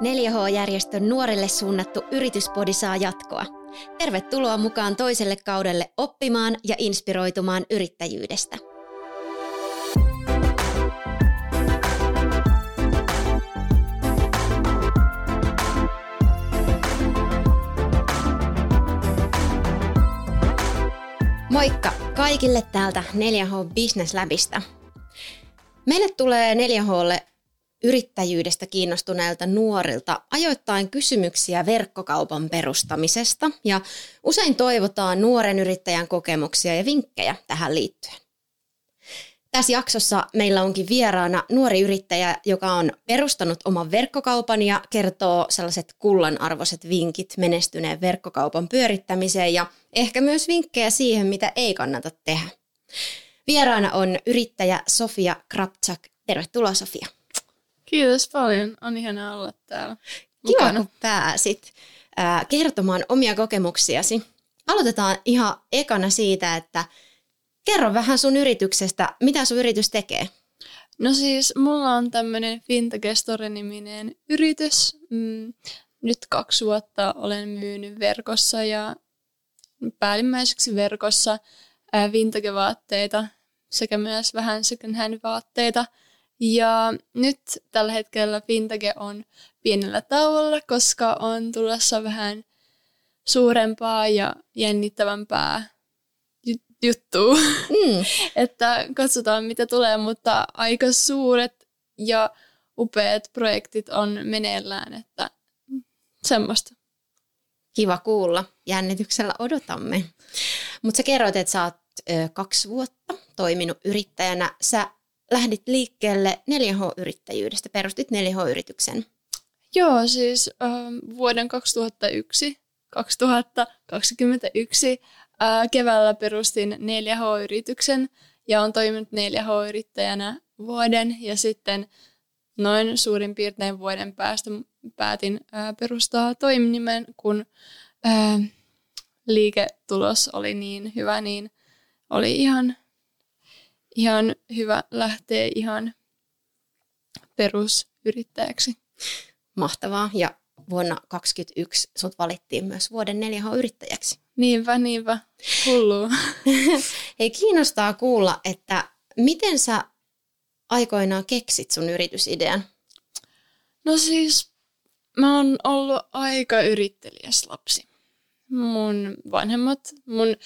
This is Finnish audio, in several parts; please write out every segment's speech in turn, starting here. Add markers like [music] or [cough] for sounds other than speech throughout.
4H-järjestön nuorille suunnattu yrityspodi saa jatkoa. Tervetuloa mukaan toiselle kaudelle oppimaan ja inspiroitumaan yrittäjyydestä. Moikka kaikille täältä 4H Business Labista. Meille tulee 4Hlle yrittäjyydestä kiinnostuneilta nuorilta ajoittain kysymyksiä verkkokaupan perustamisesta ja usein toivotaan nuoren yrittäjän kokemuksia ja vinkkejä tähän liittyen. Tässä jaksossa meillä onkin vieraana nuori yrittäjä, joka on perustanut oman verkkokaupan ja kertoo sellaiset kullanarvoiset vinkit menestyneen verkkokaupan pyörittämiseen ja ehkä myös vinkkejä siihen, mitä ei kannata tehdä. Vieraana on yrittäjä Sofia Krapczak. Tervetuloa Sofia. Kiitos paljon. On ihanaa olla täällä. Kiva, kun pääsit ää, kertomaan omia kokemuksiasi. Aloitetaan ihan ekana siitä, että kerro vähän sun yrityksestä. Mitä sun yritys tekee? No siis, mulla on tämmöinen Fintagestor-niminen yritys. Mm, nyt kaksi vuotta olen myynyt verkossa ja päällimmäiseksi verkossa vintage-vaatteita sekä myös vähän second hand vaatteita – ja nyt tällä hetkellä Vintage on pienellä tauolla, koska on tulossa vähän suurempaa ja jännittävämpää juttua. Mm. [laughs] että katsotaan mitä tulee, mutta aika suuret ja upeat projektit on meneillään, että semmoista. Kiva kuulla. Jännityksellä odotamme. Mutta sä kerroit, että sä oot ö, kaksi vuotta toiminut yrittäjänä. Sä lähdit liikkeelle 4H-yrittäjyydestä, perustit 4H-yrityksen. Joo, siis äh, vuoden 2001, 2021 äh, keväällä perustin 4H-yrityksen ja on toiminut 4H-yrittäjänä vuoden ja sitten noin suurin piirtein vuoden päästä päätin äh, perustaa toiminimen, kun äh, liiketulos oli niin hyvä, niin oli ihan ihan hyvä lähteä ihan perusyrittäjäksi. Mahtavaa. Ja vuonna 2021 sut valittiin myös vuoden 4H-yrittäjäksi. Niinpä, niinpä. Hullu. [laughs] Hei, kiinnostaa kuulla, että miten sä aikoinaan keksit sun yritysidean? No siis, mä oon ollut aika yrittelijäs lapsi. Mun vanhemmat, mun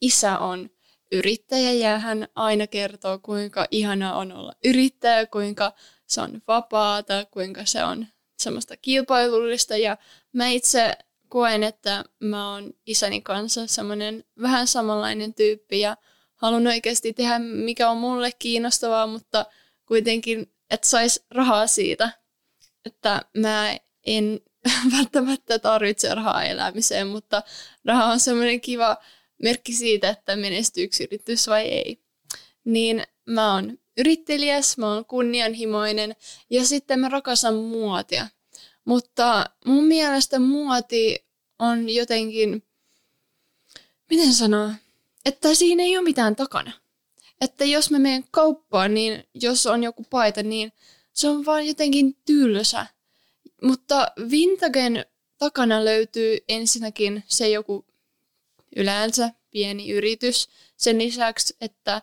isä on yrittäjä ja hän aina kertoo, kuinka ihana on olla yrittäjä, kuinka se on vapaata, kuinka se on semmoista kilpailullista. Ja mä itse koen, että mä oon isäni kanssa semmoinen vähän samanlainen tyyppi ja haluan oikeasti tehdä mikä on mulle kiinnostavaa, mutta kuitenkin, että sais rahaa siitä, että mä en [laughs] välttämättä tarvitse rahaa elämiseen, mutta raha on semmoinen kiva merkki siitä, että menestyykö yritys vai ei. Niin mä oon yrittelijäs, mä oon kunnianhimoinen ja sitten mä rakastan muotia. Mutta mun mielestä muoti on jotenkin, miten sanoa, että siinä ei ole mitään takana. Että jos mä menen kauppaan, niin jos on joku paita, niin se on vaan jotenkin tylsä. Mutta Vintagen takana löytyy ensinnäkin se joku yleensä pieni yritys. Sen lisäksi, että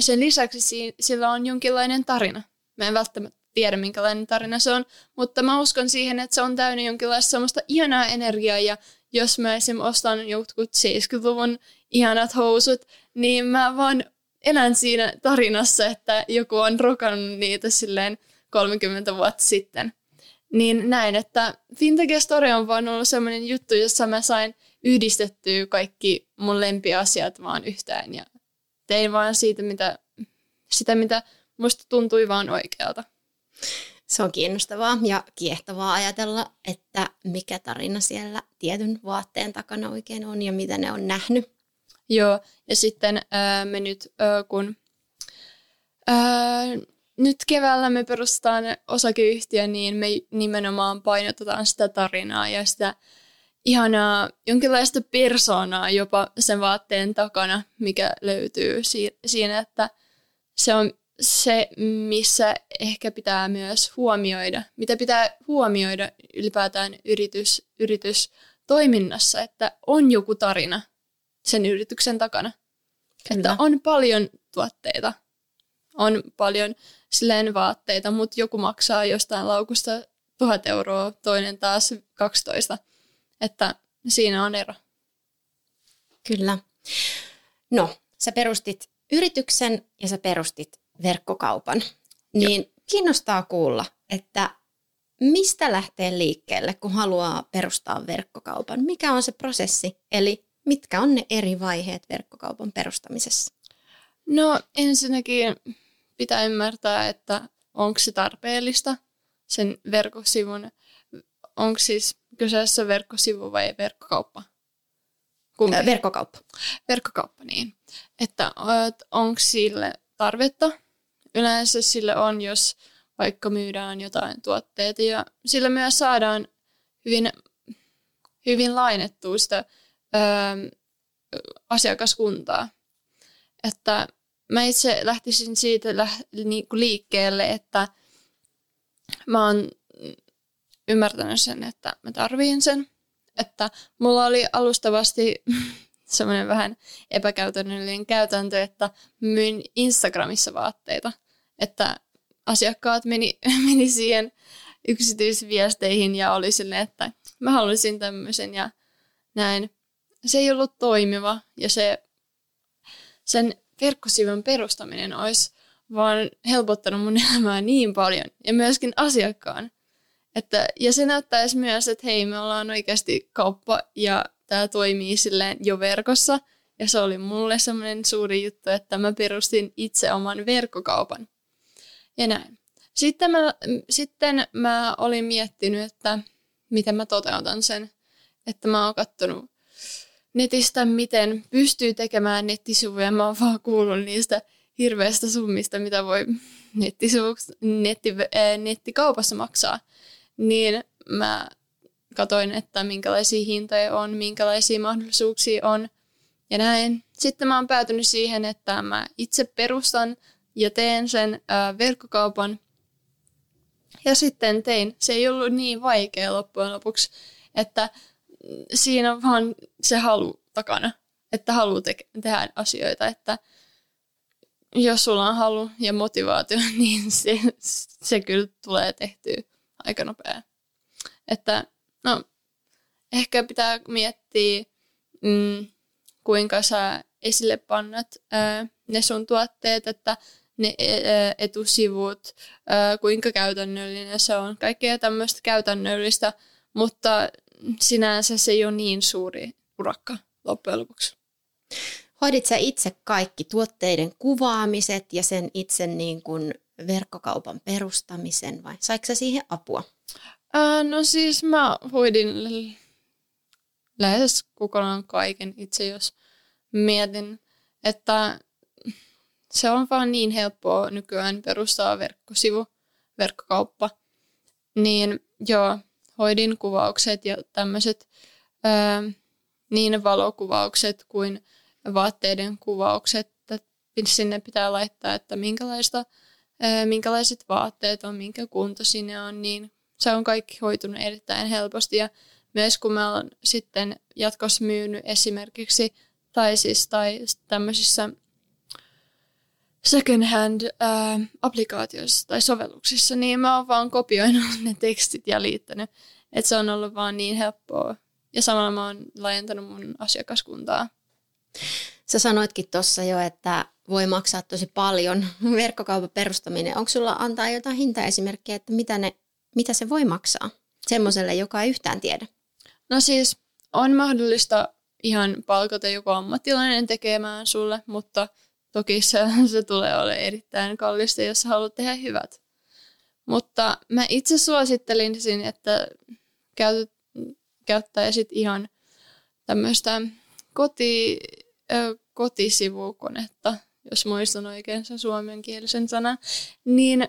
sen lisäksi sillä on jonkinlainen tarina. Mä en välttämättä tiedä, minkälainen tarina se on, mutta mä uskon siihen, että se on täynnä jonkinlaista semmoista ihanaa energiaa, ja jos mä esim. ostan jotkut 70-luvun ihanat housut, niin mä vaan elän siinä tarinassa, että joku on rokannut niitä silleen 30 vuotta sitten. Niin näin, että Vintage Story on vaan ollut semmoinen juttu, jossa mä sain yhdistettyä kaikki mun lempiasiat vaan yhteen ja tein vaan siitä, mitä, sitä, mitä musta tuntui vaan oikealta. Se on kiinnostavaa ja kiehtovaa ajatella, että mikä tarina siellä tietyn vaatteen takana oikein on ja mitä ne on nähnyt. Joo, ja sitten ää, me nyt, ää, kun ää, nyt keväällä me perustetaan osakeyhtiö, niin me nimenomaan painotetaan sitä tarinaa ja sitä ihanaa jonkinlaista persoonaa jopa sen vaatteen takana, mikä löytyy si- siinä, että se on se, missä ehkä pitää myös huomioida, mitä pitää huomioida ylipäätään yritys, yritystoiminnassa, että on joku tarina sen yrityksen takana. Kyllä. Että on paljon tuotteita, on paljon silleen vaatteita, mutta joku maksaa jostain laukusta tuhat euroa, toinen taas 12. Että siinä on ero. Kyllä. No, sä perustit yrityksen ja sä perustit verkkokaupan. Niin Joo. kiinnostaa kuulla, että mistä lähtee liikkeelle, kun haluaa perustaa verkkokaupan? Mikä on se prosessi? Eli mitkä on ne eri vaiheet verkkokaupan perustamisessa? No ensinnäkin pitää ymmärtää, että onko se tarpeellista sen verkkosivun, onko siis kyseessä verkkosivu vai verkkokauppa? Kumpi? Verkkokauppa. Verkkokauppa, niin. Että onko sille tarvetta. Yleensä sille on, jos vaikka myydään jotain tuotteita ja sillä myös saadaan hyvin, hyvin lainettua sitä ö, asiakaskuntaa. Että mä itse lähtisin siitä lä- niinku liikkeelle, että mä oon ymmärtänyt sen, että mä tarviin sen. Että mulla oli alustavasti [laughs] semmoinen vähän epäkäytännöllinen käytäntö, että myin Instagramissa vaatteita. Että asiakkaat meni, [laughs] meni siihen yksityisviesteihin ja oli silleen, että mä haluaisin tämmöisen ja näin. Se ei ollut toimiva ja se, sen verkkosivun perustaminen olisi vaan helpottanut mun [laughs] elämää niin paljon ja myöskin asiakkaan. Että, ja se näyttäisi myös, että hei, me ollaan oikeasti kauppa ja tämä toimii silleen jo verkossa. Ja se oli mulle semmoinen suuri juttu, että mä perustin itse oman verkkokaupan. Ja näin. Sitten mä, sitten mä olin miettinyt, että miten mä toteutan sen. Että mä oon kattonut netistä, miten pystyy tekemään nettisivuja. Mä oon vaan kuullut niistä hirveästä summista, mitä voi netti, äh, nettikaupassa maksaa. Niin mä katoin, että minkälaisia hintoja on, minkälaisia mahdollisuuksia on ja näin. Sitten mä oon päätynyt siihen, että mä itse perustan ja teen sen äh, verkkokaupan. Ja sitten tein. Se ei ollut niin vaikea loppujen lopuksi, että siinä on vaan se halu takana, että haluaa te- tehdä asioita, että jos sulla on halu ja motivaatio, [laughs] niin se, se kyllä tulee tehtyä aika nopea. Että no, ehkä pitää miettiä, mm, kuinka sä esille pannat ää, ne sun tuotteet, että ne ää, etusivut, ää, kuinka käytännöllinen se on. Kaikkea tämmöistä käytännöllistä, mutta sinänsä se ei ole niin suuri urakka loppujen lopuksi. Hoidit sä itse kaikki tuotteiden kuvaamiset ja sen itse niin kuin verkkokaupan perustamisen vai saiko sä siihen apua? Ää, no siis mä hoidin lähes kokonaan kaiken itse, jos mietin, että se on vaan niin helppoa nykyään perustaa verkkosivu, verkkokauppa. Niin joo, hoidin kuvaukset ja tämmöiset niin valokuvaukset kuin vaatteiden kuvaukset, että sinne pitää laittaa, että minkälaista, minkälaiset vaatteet on, minkä kunto sinne on, niin se on kaikki hoitunut erittäin helposti. Ja myös kun mä olen sitten jatkossa myynyt esimerkiksi tai siis tai tämmöisissä second hand applikaatioissa tai sovelluksissa, niin mä oon vaan kopioinut [laughs] ne tekstit ja liittänyt. Että se on ollut vaan niin helppoa. Ja samalla mä oon laajentanut mun asiakaskuntaa. Sä sanoitkin tuossa jo, että voi maksaa tosi paljon [laughs] verkkokaupan perustaminen. Onko sulla antaa jotain hintaesimerkkejä, että mitä, ne, mitä se voi maksaa semmoiselle, joka ei yhtään tiedä? No siis on mahdollista ihan palkata joku ammattilainen tekemään sulle, mutta toki se, [laughs] se tulee olemaan erittäin kallista, jos haluat tehdä hyvät. Mutta mä itse suosittelisin, että käyt, käyttäisit ihan tämmöistä koti, kotisivukonetta, jos muistan oikein sen suomenkielisen sanan, niin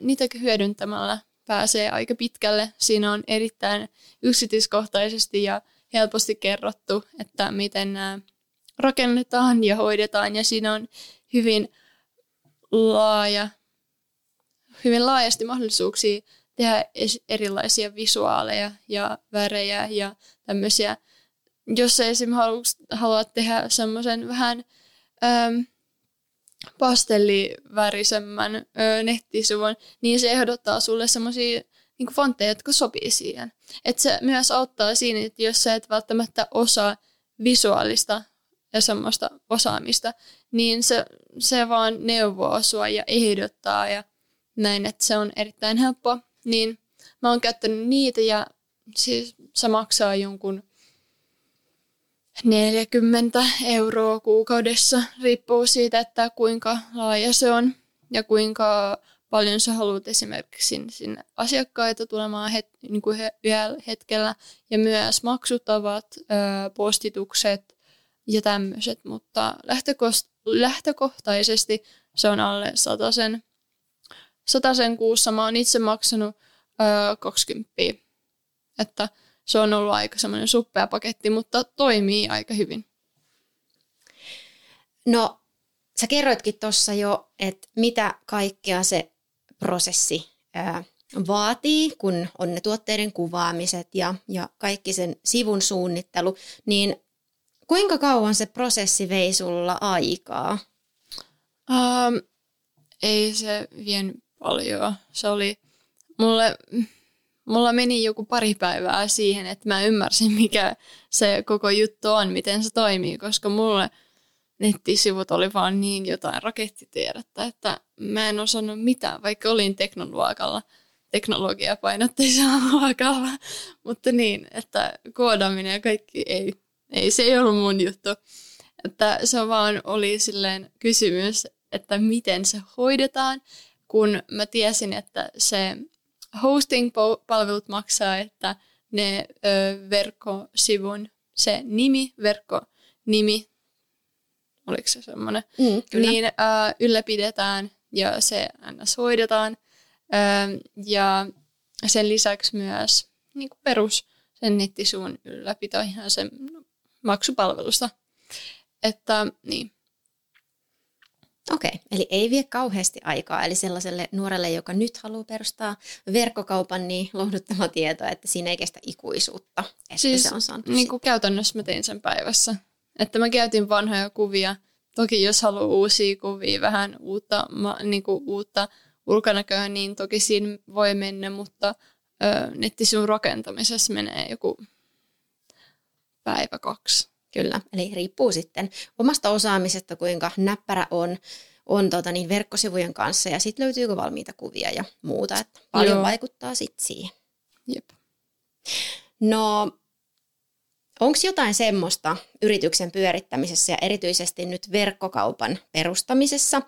niitä hyödyntämällä pääsee aika pitkälle. Siinä on erittäin yksityiskohtaisesti ja helposti kerrottu, että miten nämä rakennetaan ja hoidetaan, ja siinä on hyvin laaja, hyvin laajasti mahdollisuuksia tehdä erilaisia visuaaleja ja värejä ja tämmöisiä. Jos sä esimerkiksi haluat tehdä semmoisen vähän äm, pastellivärisemmän ö, nettisivun, niin se ehdottaa sulle semmoisia niin fontteja, jotka sopii siihen. Et se myös auttaa siinä, että jos sä et välttämättä osaa visuaalista ja semmoista osaamista, niin se, se vaan neuvoo sua ja ehdottaa ja näin, että se on erittäin helppo. Niin mä oon käyttänyt niitä ja siis se maksaa jonkun 40 euroa kuukaudessa, riippuu siitä, että kuinka laaja se on ja kuinka paljon sä haluat esimerkiksi sinne asiakkaita tulemaan het, niin kuin he, hetkellä ja myös maksutavat, postitukset ja tämmöiset, mutta lähtökohtaisesti se on alle sen, sen kuussa. Mä oon itse maksanut ö, 20, että se on ollut aika semmoinen suppea paketti, mutta toimii aika hyvin. No, sä kerroitkin tuossa jo, että mitä kaikkea se prosessi ää, vaatii, kun on ne tuotteiden kuvaamiset ja, ja kaikki sen sivun suunnittelu, niin kuinka kauan se prosessi vei sulla aikaa? Um, ei se vien paljon. Se oli, mulle, mulla meni joku pari päivää siihen, että mä ymmärsin, mikä se koko juttu on, miten se toimii, koska mulle – nettisivut oli vaan niin jotain rakettitiedettä, että mä en osannut mitään, vaikka olin teknoluokalla, teknologiapainotteisella [laughs] luokalla. Mutta niin, että koodaaminen ja kaikki ei, ei, se ei ollut mun juttu. Että se vaan oli silleen kysymys, että miten se hoidetaan, kun mä tiesin, että se hosting-palvelut maksaa, että ne ö, verkkosivun, se nimi, verkkonimi oliko se semmoinen, mm, niin äh, ylläpidetään ja se ns. hoidetaan. Äh, ja sen lisäksi myös niin kuin perus sen nettisuun ylläpito ihan sen maksupalvelusta. Että niin. Okei, okay, eli ei vie kauheasti aikaa. Eli sellaiselle nuorelle, joka nyt haluaa perustaa verkkokaupan, niin lohduttava tieto, että siinä ei kestä ikuisuutta, että siis, se on saanut niin kuin käytännössä mä tein sen päivässä. Että mä käytin vanhoja kuvia. Toki jos haluaa uusia kuvia, vähän uutta, ma, niin kuin uutta ulkonäköä, niin toki siinä voi mennä, mutta ö, nettisivun rakentamisessa menee joku päivä kaksi. Kyllä, eli riippuu sitten omasta osaamisesta, kuinka näppärä on, on tota niin, verkkosivujen kanssa ja sitten löytyykö valmiita kuvia ja muuta, että paljon Joo. vaikuttaa sitten siihen. Jep. No Onko jotain semmoista yrityksen pyörittämisessä ja erityisesti nyt verkkokaupan perustamisessa?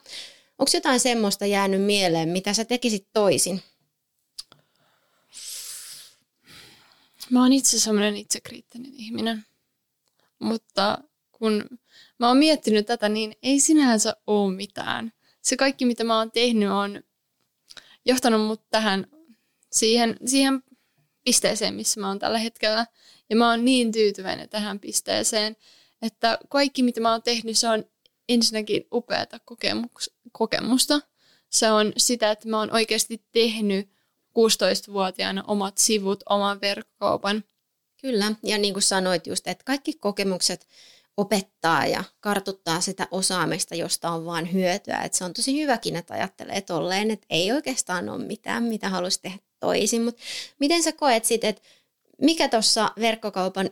Onko jotain semmoista jäänyt mieleen, mitä sä tekisit toisin? Mä oon itse semmoinen itsekriittinen ihminen. Mutta kun mä oon miettinyt tätä, niin ei sinänsä ole mitään. Se kaikki, mitä mä oon tehnyt, on johtanut mut tähän siihen, siihen pisteeseen, missä mä oon tällä hetkellä. Ja mä oon niin tyytyväinen tähän pisteeseen, että kaikki mitä mä oon tehnyt, se on ensinnäkin upeata kokemusta. Se on sitä, että mä oon oikeasti tehnyt 16-vuotiaana omat sivut, oman verkkokaupan. Kyllä, ja niin kuin sanoit just, että kaikki kokemukset opettaa ja kartuttaa sitä osaamista, josta on vaan hyötyä. Että se on tosi hyväkin, että ajattelee tolleen, että ei oikeastaan ole mitään, mitä haluaisi tehdä toisin. Mutta miten sä koet sitten, että mikä tuossa verkkokaupan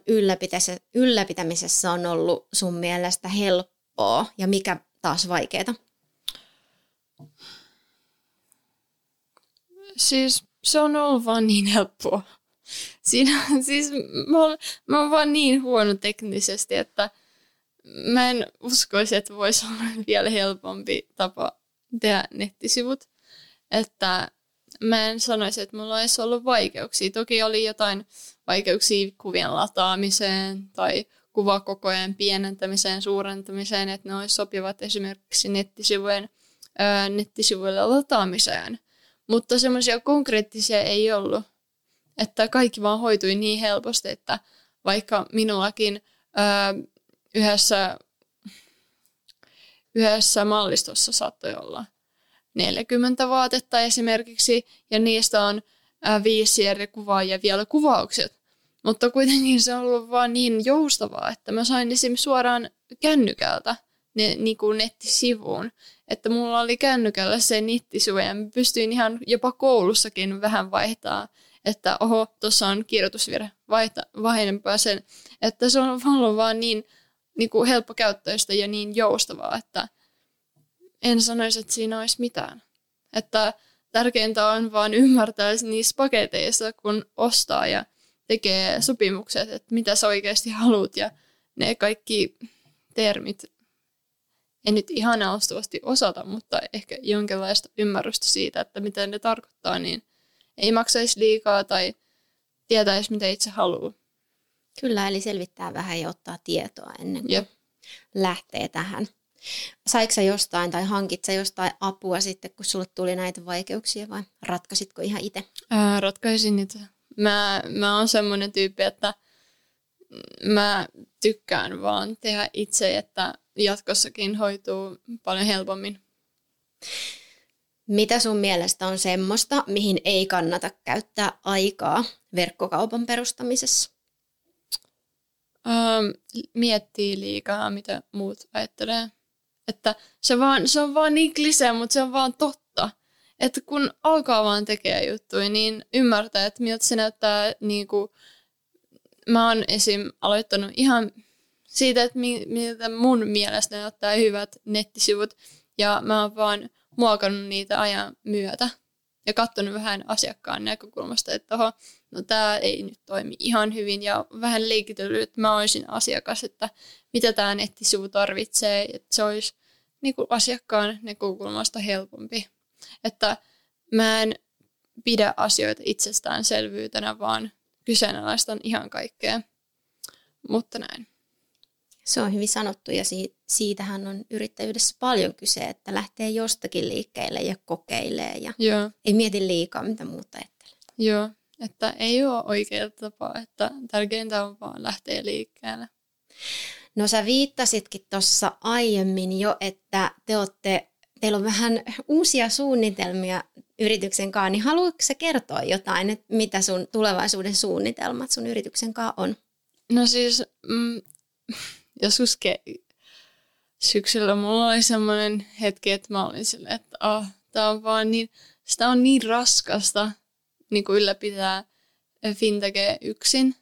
ylläpitämisessä on ollut sun mielestä helppoa ja mikä taas vaikeaa? Siis se on ollut vaan niin helppoa. [laughs] Siinä, siis mä oon, mä oon vaan niin huono teknisesti, että mä en uskoisi, että voisi olla vielä helpompi tapa tehdä nettisivut. Että mä en sanoisi, että mulla olisi ollut vaikeuksia. Toki oli jotain vaikeuksia kuvien lataamiseen tai kuvakokojen pienentämiseen, suurentamiseen, että ne olisi sopivat esimerkiksi nettisivujen, ää, nettisivuille lataamiseen. Mutta semmoisia konkreettisia ei ollut. Että kaikki vaan hoitui niin helposti, että vaikka minullakin ää, yhdessä, yhdessä mallistossa saattoi olla 40 vaatetta esimerkiksi, ja niistä on ää, viisi eri kuvaa ja vielä kuvaukset. Mutta kuitenkin se on ollut vaan niin joustavaa, että mä sain esimerkiksi suoraan kännykältä ne, niin kuin nettisivuun. Että mulla oli kännykällä se nettisivu ja mä pystyin ihan jopa koulussakin vähän vaihtaa, että oho, tuossa on kirjoitusvirhe, vaihta, sen. Että se on ollut vaan niin, niin kuin helppokäyttöistä ja niin joustavaa, että en sanoisi, että siinä olisi mitään. Että tärkeintä on vaan ymmärtää niissä paketeissa, kun ostaa ja tekee sopimukset, että mitä sä oikeasti haluat ja ne kaikki termit en nyt ihan alustavasti osata, mutta ehkä jonkinlaista ymmärrystä siitä, että mitä ne tarkoittaa, niin ei maksaisi liikaa tai tietäisi, mitä itse haluaa. Kyllä, eli selvittää vähän ja ottaa tietoa ennen kuin Jep. lähtee tähän. Saiko sä jostain tai hankit sä jostain apua sitten, kun sulle tuli näitä vaikeuksia vai ratkaisitko ihan itse? Ää, ratkaisin itse. Mä, mä oon semmoinen tyyppi, että mä tykkään vaan tehdä itse, että jatkossakin hoituu paljon helpommin. Mitä sun mielestä on semmoista, mihin ei kannata käyttää aikaa verkkokaupan perustamisessa? Ähm, miettii liikaa, mitä muut ajattelee. Että se, vaan, se on vaan niin klisee, mutta se on vaan totta. Että kun alkaa vaan tekee juttuja, niin ymmärtää, että miltä se näyttää niin kuin, mä oon esim. aloittanut ihan siitä, että miltä mun mielestä näyttää hyvät nettisivut. Ja mä oon vaan muokannut niitä ajan myötä ja katsonut vähän asiakkaan näkökulmasta, että oho, no tämä ei nyt toimi ihan hyvin ja vähän leikitellyt, että mä olisin asiakas, että mitä tämä nettisivu tarvitsee, että se olisi niin kuin asiakkaan näkökulmasta helpompi. Että mä en pidä asioita itsestäänselvyytenä, vaan kyseenalaistan ihan kaikkea. Mutta näin. Se on hyvin sanottu ja siitähän on yrittäjyydessä paljon kyse, että lähtee jostakin liikkeelle ja kokeilee ja Joo. ei mieti liikaa, mitä muuta ajattelee. Joo, että ei ole oikea tapa, että tärkeintä on vaan lähteä liikkeelle. No sä viittasitkin tuossa aiemmin jo, että te olette, teillä on vähän uusia suunnitelmia yrityksen kanssa, niin haluatko sä kertoa jotain, että mitä sun tulevaisuuden suunnitelmat sun yrityksen kanssa on? No siis mm, joskus ke- syksyllä mulla oli semmoinen hetki, että mä olin silleen, että oh, tää on vaan niin, sitä on niin raskasta niin kuin ylläpitää fintechia yksin,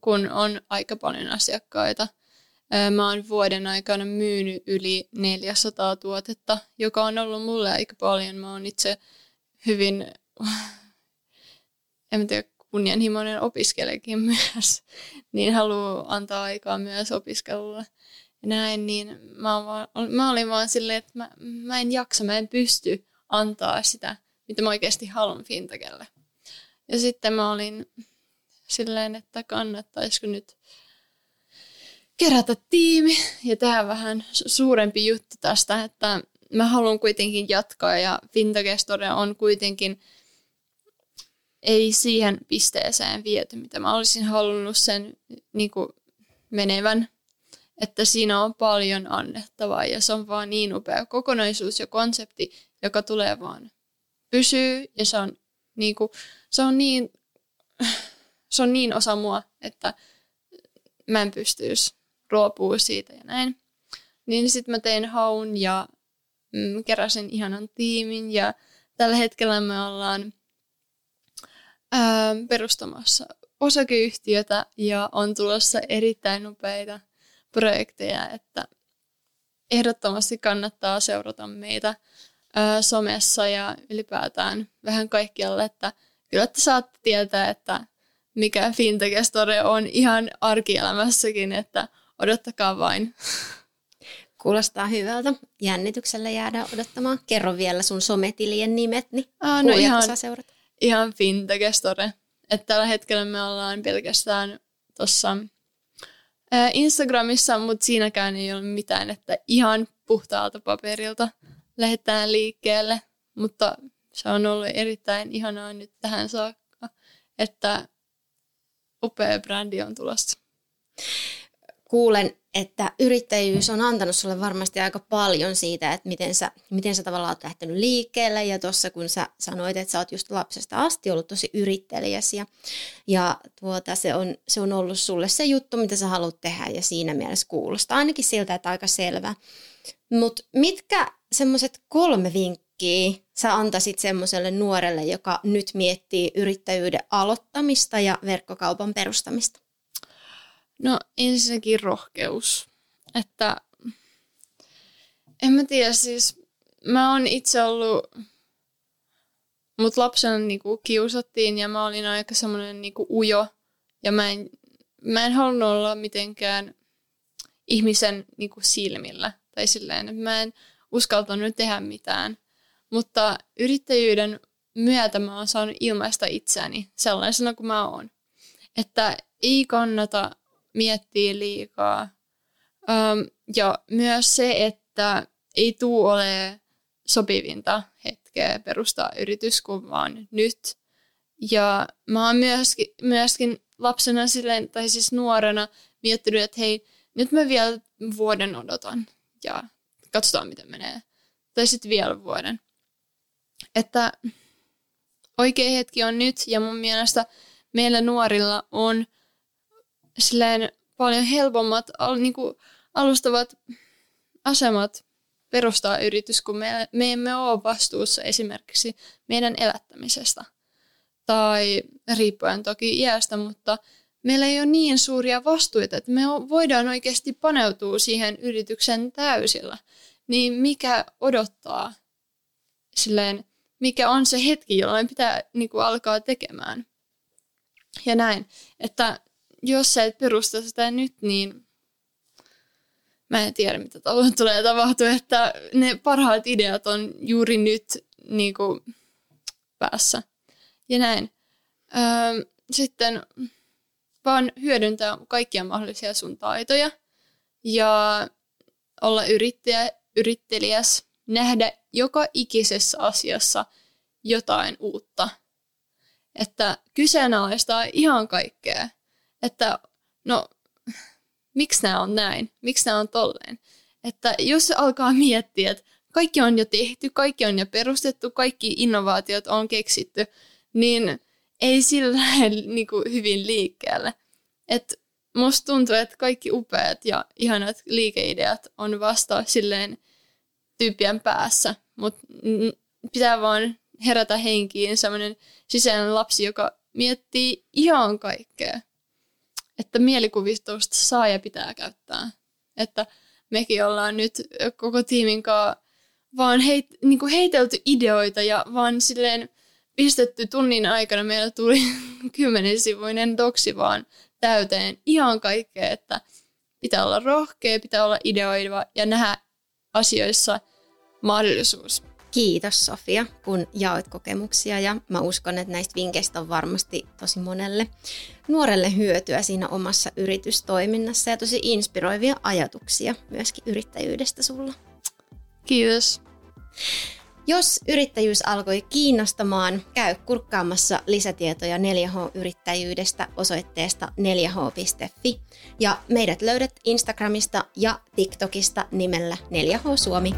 kun on aika paljon asiakkaita. Mä oon vuoden aikana myynyt yli 400 tuotetta, joka on ollut mulle aika paljon. Mä oon itse hyvin, [laughs] en tiedä, kunnianhimoinen opiskelekin [laughs] myös, niin haluaa antaa aikaa myös opiskelulle. Ja näin, niin mä, vaan, mä olin vaan silleen, että mä, mä en jaksa, mä en pysty antaa sitä, mitä mä oikeasti haluan Fintechelle. Ja sitten mä olin silleen, että kannattaisiko nyt kerätä tiimi ja tehdä vähän suurempi juttu tästä, että mä haluan kuitenkin jatkaa ja Fintech on kuitenkin ei siihen pisteeseen viety, mitä mä olisin halunnut sen niin kuin, menevän. Että siinä on paljon annettavaa ja se on vaan niin upea kokonaisuus ja konsepti, joka tulee vaan pysyy ja se on, niin kuin, se on, niin, [sighs] se on niin osa mua, että mä en pystyisi ruopua siitä ja näin. Niin sitten mä tein haun ja mm, keräsin ihanan tiimin ja tällä hetkellä me ollaan ää, perustamassa osakeyhtiötä ja on tulossa erittäin nopeita projekteja, että ehdottomasti kannattaa seurata meitä ää, somessa ja ylipäätään vähän kaikkialle, että kyllä te saatte tietää, että mikä fintech story on ihan arkielämässäkin, että odottakaa vain. [laughs] Kuulostaa hyvältä. Jännityksellä jäädään odottamaan. Kerro vielä sun sometilien nimet, niin Aa, no ihan, saa seurata ihan fintech-store. Että tällä hetkellä me ollaan pelkästään tuossa Instagramissa, mutta siinäkään ei ole mitään, että ihan puhtaalta paperilta lähdetään liikkeelle. Mutta se on ollut erittäin ihanaa nyt tähän saakka, että upea brändi on tulossa. Kuulen, että yrittäjyys on antanut sulle varmasti aika paljon siitä, että miten sä, miten sä tavallaan oot lähtenyt liikkeelle. Ja tuossa kun sä sanoit, että sä oot just lapsesta asti ollut tosi yrittelijäs ja, ja tuota, se, on, se on ollut sulle se juttu, mitä sä haluat tehdä ja siinä mielessä kuulostaa ainakin siltä, että aika selvä. Mutta mitkä semmoiset kolme vinkkiä sä antaisit semmoiselle nuorelle, joka nyt miettii yrittäjyyden aloittamista ja verkkokaupan perustamista? No ensinnäkin rohkeus. Että en mä tiedä, siis mä oon itse ollut, mut lapsena niinku kiusattiin ja mä olin aika semmoinen niinku ujo ja mä en, mä en halunnut olla mitenkään ihmisen niinku silmillä tai silleen, että mä en uskaltanut tehdä mitään. Mutta yrittäjyyden myötä mä oon saanut ilmaista itseäni sellaisena kuin mä oon. Että ei kannata miettiä liikaa. Um, ja myös se, että ei tuu ole sopivinta hetkeä perustaa yritys kuin vaan nyt. Ja mä oon myöskin, myöskin lapsena silleen, tai siis nuorena miettinyt, että hei, nyt mä vielä vuoden odotan ja katsotaan miten menee. Tai sitten vielä vuoden. Että oikea hetki on nyt ja mun mielestä meillä nuorilla on silleen paljon helpommat al, niin kuin alustavat asemat perustaa yritys, kun me, me emme ole vastuussa esimerkiksi meidän elättämisestä. Tai riippuen toki iästä, mutta meillä ei ole niin suuria vastuita, että me voidaan oikeasti paneutua siihen yrityksen täysillä. Niin mikä odottaa silleen, mikä on se hetki, jolloin pitää niin kuin, alkaa tekemään. Ja näin, että jos sä et perusta sitä nyt, niin mä en tiedä, mitä tulee tapahtua, että ne parhaat ideat on juuri nyt niin kuin, päässä. Ja näin. Öö, sitten vaan hyödyntää kaikkia mahdollisia sun taitoja ja olla yrittäjä, yrittelijäs, nähdä joka ikisessä asiassa jotain uutta. Että kyseenalaistaa ihan kaikkea että no, miksi nämä on näin, miksi nämä on tolleen. Että jos alkaa miettiä, että kaikki on jo tehty, kaikki on jo perustettu, kaikki innovaatiot on keksitty, niin ei sillä [laughs] niin kuin hyvin liikkeelle. Et musta tuntuu, että kaikki upeat ja ihanat liikeideat on vasta silleen tyyppien päässä, mutta pitää vaan herätä henkiin semmoinen sisäinen lapsi, joka miettii ihan kaikkea että mielikuvistusta saa ja pitää käyttää. Että mekin ollaan nyt koko tiimin kanssa vaan heit, niin kuin heitelty ideoita ja vaan silleen pistetty tunnin aikana meillä tuli [laughs] kymmenen sivuinen doksi vaan täyteen ihan kaikkea, että pitää olla rohkea, pitää olla ideoiva ja nähdä asioissa mahdollisuus. Kiitos Sofia, kun jaoit kokemuksia ja mä uskon, että näistä vinkkeistä on varmasti tosi monelle nuorelle hyötyä siinä omassa yritystoiminnassa ja tosi inspiroivia ajatuksia myöskin yrittäjyydestä sulla. Kiitos. Jos yrittäjyys alkoi kiinnostamaan, käy kurkkaamassa lisätietoja 4H-yrittäjyydestä osoitteesta 4h.fi ja meidät löydät Instagramista ja TikTokista nimellä 4H Suomi.